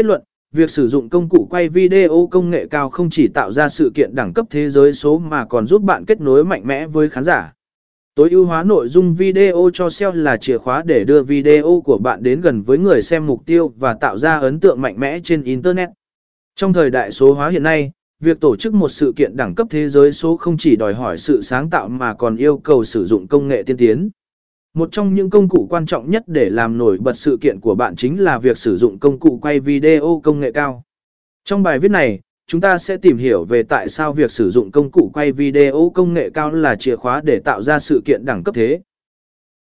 Kết luận, việc sử dụng công cụ quay video công nghệ cao không chỉ tạo ra sự kiện đẳng cấp thế giới số mà còn giúp bạn kết nối mạnh mẽ với khán giả. Tối ưu hóa nội dung video cho SEO là chìa khóa để đưa video của bạn đến gần với người xem mục tiêu và tạo ra ấn tượng mạnh mẽ trên Internet. Trong thời đại số hóa hiện nay, việc tổ chức một sự kiện đẳng cấp thế giới số không chỉ đòi hỏi sự sáng tạo mà còn yêu cầu sử dụng công nghệ tiên tiến. Một trong những công cụ quan trọng nhất để làm nổi bật sự kiện của bạn chính là việc sử dụng công cụ quay video công nghệ cao. Trong bài viết này, chúng ta sẽ tìm hiểu về tại sao việc sử dụng công cụ quay video công nghệ cao là chìa khóa để tạo ra sự kiện đẳng cấp thế.